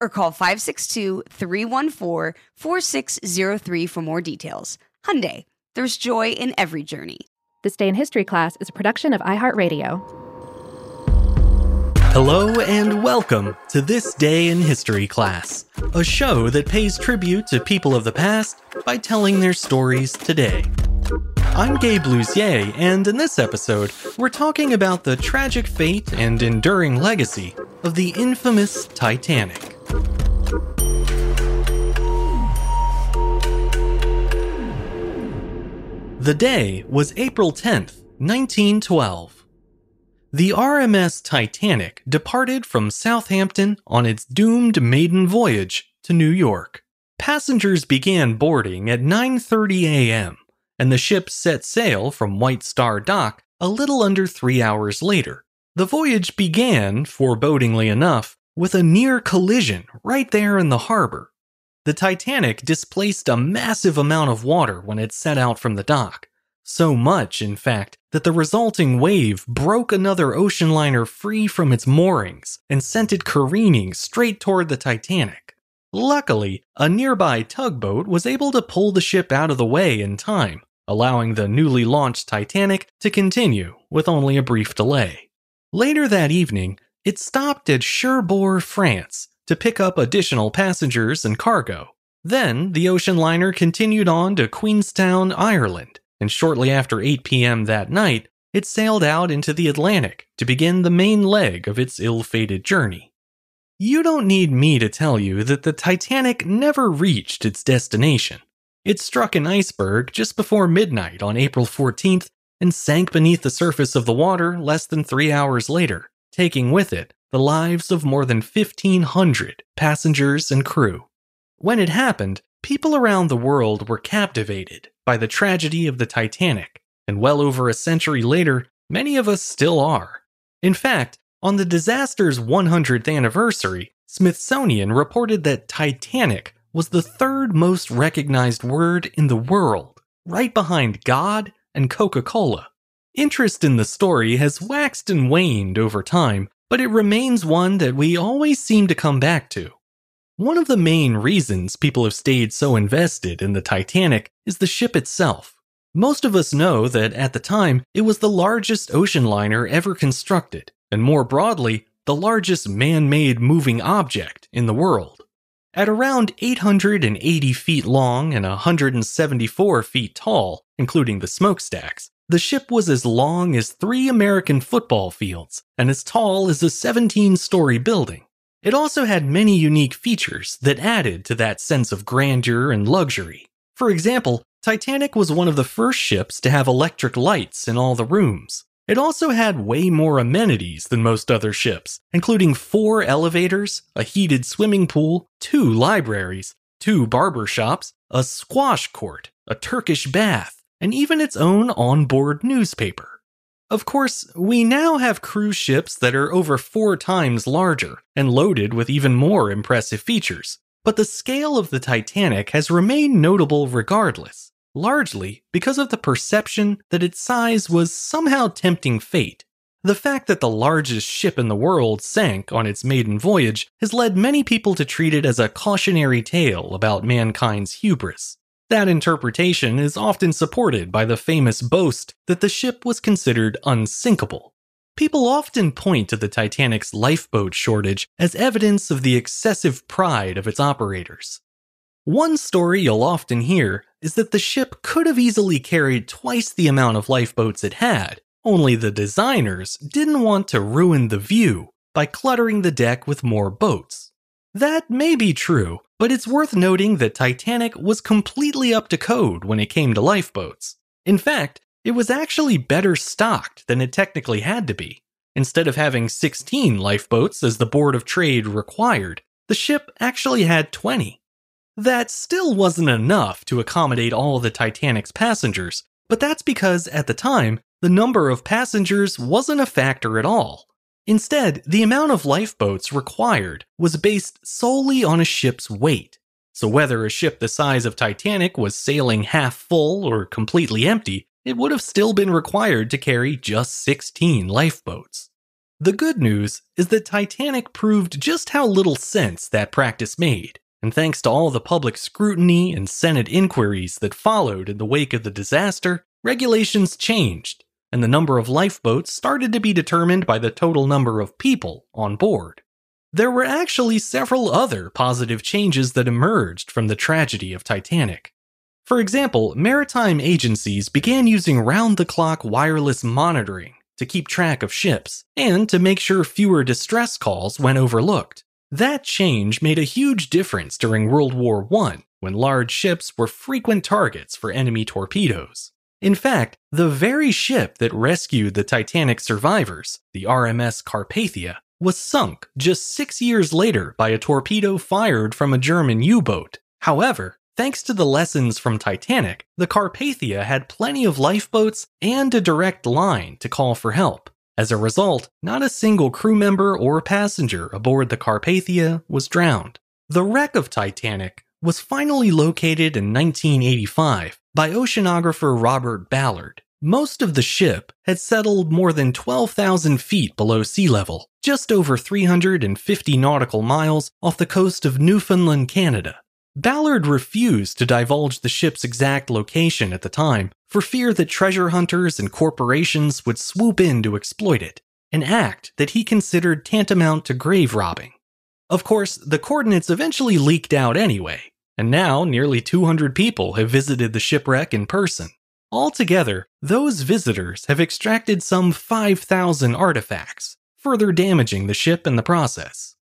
or call 562-314-4603 for more details. Hyundai, there's joy in every journey. This Day in History class is a production of iHeartRadio. Hello and welcome to This Day in History class, a show that pays tribute to people of the past by telling their stories today. I'm Gabe Luzier, and in this episode, we're talking about the tragic fate and enduring legacy of the infamous Titanic. The day was April 10th, 1912. The RMS Titanic departed from Southampton on its doomed maiden voyage to New York. Passengers began boarding at 9:30 a.m. and the ship set sail from White Star Dock a little under 3 hours later. The voyage began, forebodingly enough, with a near collision right there in the harbor. The Titanic displaced a massive amount of water when it set out from the dock. So much, in fact, that the resulting wave broke another ocean liner free from its moorings and sent it careening straight toward the Titanic. Luckily, a nearby tugboat was able to pull the ship out of the way in time, allowing the newly launched Titanic to continue with only a brief delay. Later that evening, it stopped at Cherbourg, France, to pick up additional passengers and cargo. Then the ocean liner continued on to Queenstown, Ireland, and shortly after 8 p.m. that night, it sailed out into the Atlantic to begin the main leg of its ill fated journey. You don't need me to tell you that the Titanic never reached its destination. It struck an iceberg just before midnight on April 14th and sank beneath the surface of the water less than three hours later, taking with it the lives of more than 1,500 passengers and crew. When it happened, people around the world were captivated by the tragedy of the Titanic, and well over a century later, many of us still are. In fact, on the disaster's 100th anniversary, Smithsonian reported that Titanic was the third most recognized word in the world, right behind God and Coca Cola. Interest in the story has waxed and waned over time, but it remains one that we always seem to come back to. One of the main reasons people have stayed so invested in the Titanic is the ship itself. Most of us know that at the time, it was the largest ocean liner ever constructed, and more broadly, the largest man made moving object in the world. At around 880 feet long and 174 feet tall, including the smokestacks, the ship was as long as three American football fields and as tall as a 17 story building. It also had many unique features that added to that sense of grandeur and luxury. For example, Titanic was one of the first ships to have electric lights in all the rooms. It also had way more amenities than most other ships, including four elevators, a heated swimming pool, two libraries, two barber shops, a squash court, a Turkish bath, and even its own onboard newspaper. Of course, we now have cruise ships that are over four times larger and loaded with even more impressive features, but the scale of the Titanic has remained notable regardless, largely because of the perception that its size was somehow tempting fate. The fact that the largest ship in the world sank on its maiden voyage has led many people to treat it as a cautionary tale about mankind's hubris. That interpretation is often supported by the famous boast that the ship was considered unsinkable. People often point to the Titanic's lifeboat shortage as evidence of the excessive pride of its operators. One story you'll often hear is that the ship could have easily carried twice the amount of lifeboats it had, only the designers didn't want to ruin the view by cluttering the deck with more boats. That may be true, but it's worth noting that Titanic was completely up to code when it came to lifeboats. In fact, it was actually better stocked than it technically had to be. Instead of having 16 lifeboats as the Board of Trade required, the ship actually had 20. That still wasn't enough to accommodate all the Titanic's passengers, but that's because at the time, the number of passengers wasn't a factor at all. Instead, the amount of lifeboats required was based solely on a ship's weight. So whether a ship the size of Titanic was sailing half full or completely empty, it would have still been required to carry just 16 lifeboats. The good news is that Titanic proved just how little sense that practice made, and thanks to all the public scrutiny and Senate inquiries that followed in the wake of the disaster, regulations changed and the number of lifeboats started to be determined by the total number of people on board. There were actually several other positive changes that emerged from the tragedy of Titanic. For example, maritime agencies began using round the clock wireless monitoring to keep track of ships and to make sure fewer distress calls went overlooked. That change made a huge difference during World War I when large ships were frequent targets for enemy torpedoes. In fact, the very ship that rescued the Titanic survivors, the RMS Carpathia, was sunk just six years later by a torpedo fired from a German U boat. However, thanks to the lessons from Titanic, the Carpathia had plenty of lifeboats and a direct line to call for help. As a result, not a single crew member or passenger aboard the Carpathia was drowned. The wreck of Titanic was finally located in 1985 by oceanographer Robert Ballard. Most of the ship had settled more than 12,000 feet below sea level, just over 350 nautical miles off the coast of Newfoundland, Canada. Ballard refused to divulge the ship's exact location at the time for fear that treasure hunters and corporations would swoop in to exploit it, an act that he considered tantamount to grave robbing. Of course, the coordinates eventually leaked out anyway, and now nearly 200 people have visited the shipwreck in person. Altogether, those visitors have extracted some 5,000 artifacts, further damaging the ship in the process.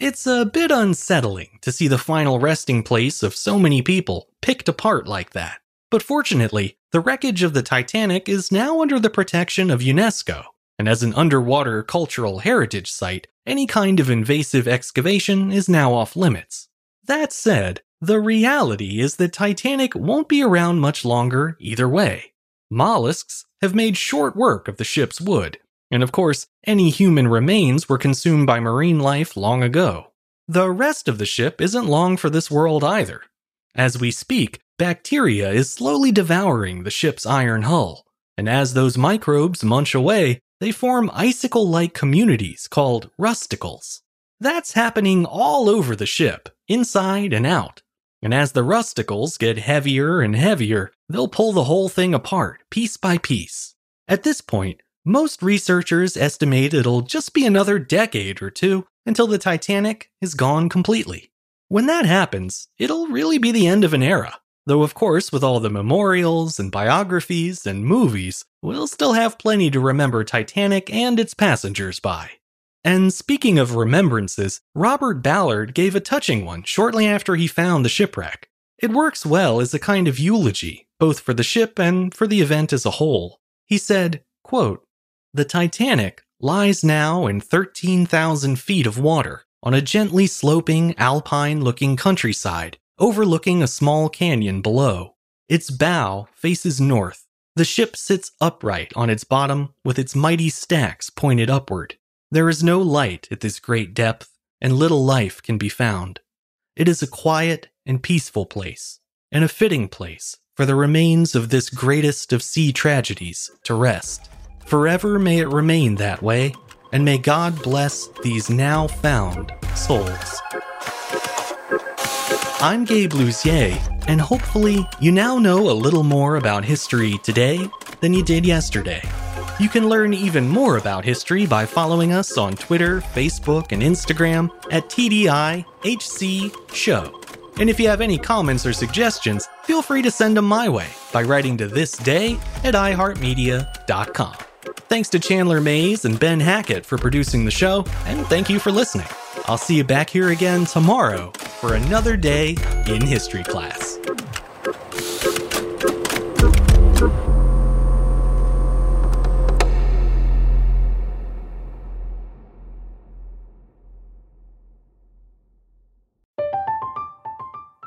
It's a bit unsettling to see the final resting place of so many people picked apart like that. But fortunately, the wreckage of the Titanic is now under the protection of UNESCO, and as an underwater cultural heritage site, any kind of invasive excavation is now off limits. That said, the reality is that Titanic won't be around much longer either way. Mollusks have made short work of the ship's wood, and of course, any human remains were consumed by marine life long ago. The rest of the ship isn't long for this world either. As we speak, bacteria is slowly devouring the ship's iron hull, and as those microbes munch away, they form icicle like communities called rusticles. That's happening all over the ship, inside and out, and as the rusticles get heavier and heavier, they'll pull the whole thing apart, piece by piece. At this point, most researchers estimate it'll just be another decade or two until the Titanic is gone completely. When that happens, it'll really be the end of an era. Though, of course, with all the memorials and biographies and movies, we'll still have plenty to remember Titanic and its passengers by. And speaking of remembrances, Robert Ballard gave a touching one shortly after he found the shipwreck. It works well as a kind of eulogy, both for the ship and for the event as a whole. He said, quote, The Titanic lies now in 13,000 feet of water on a gently sloping, alpine looking countryside overlooking a small canyon below. Its bow faces north. The ship sits upright on its bottom with its mighty stacks pointed upward. There is no light at this great depth, and little life can be found. It is a quiet and peaceful place, and a fitting place for the remains of this greatest of sea tragedies to rest. Forever may it remain that way, and may God bless these now found souls. I'm Gabe Luzier, and hopefully you now know a little more about history today than you did yesterday. You can learn even more about history by following us on Twitter, Facebook, and Instagram at TDIHC Show. And if you have any comments or suggestions, feel free to send them my way by writing to thisday at iHeartMedia.com. Thanks to Chandler Mayes and Ben Hackett for producing the show, and thank you for listening. I'll see you back here again tomorrow for another day in history class.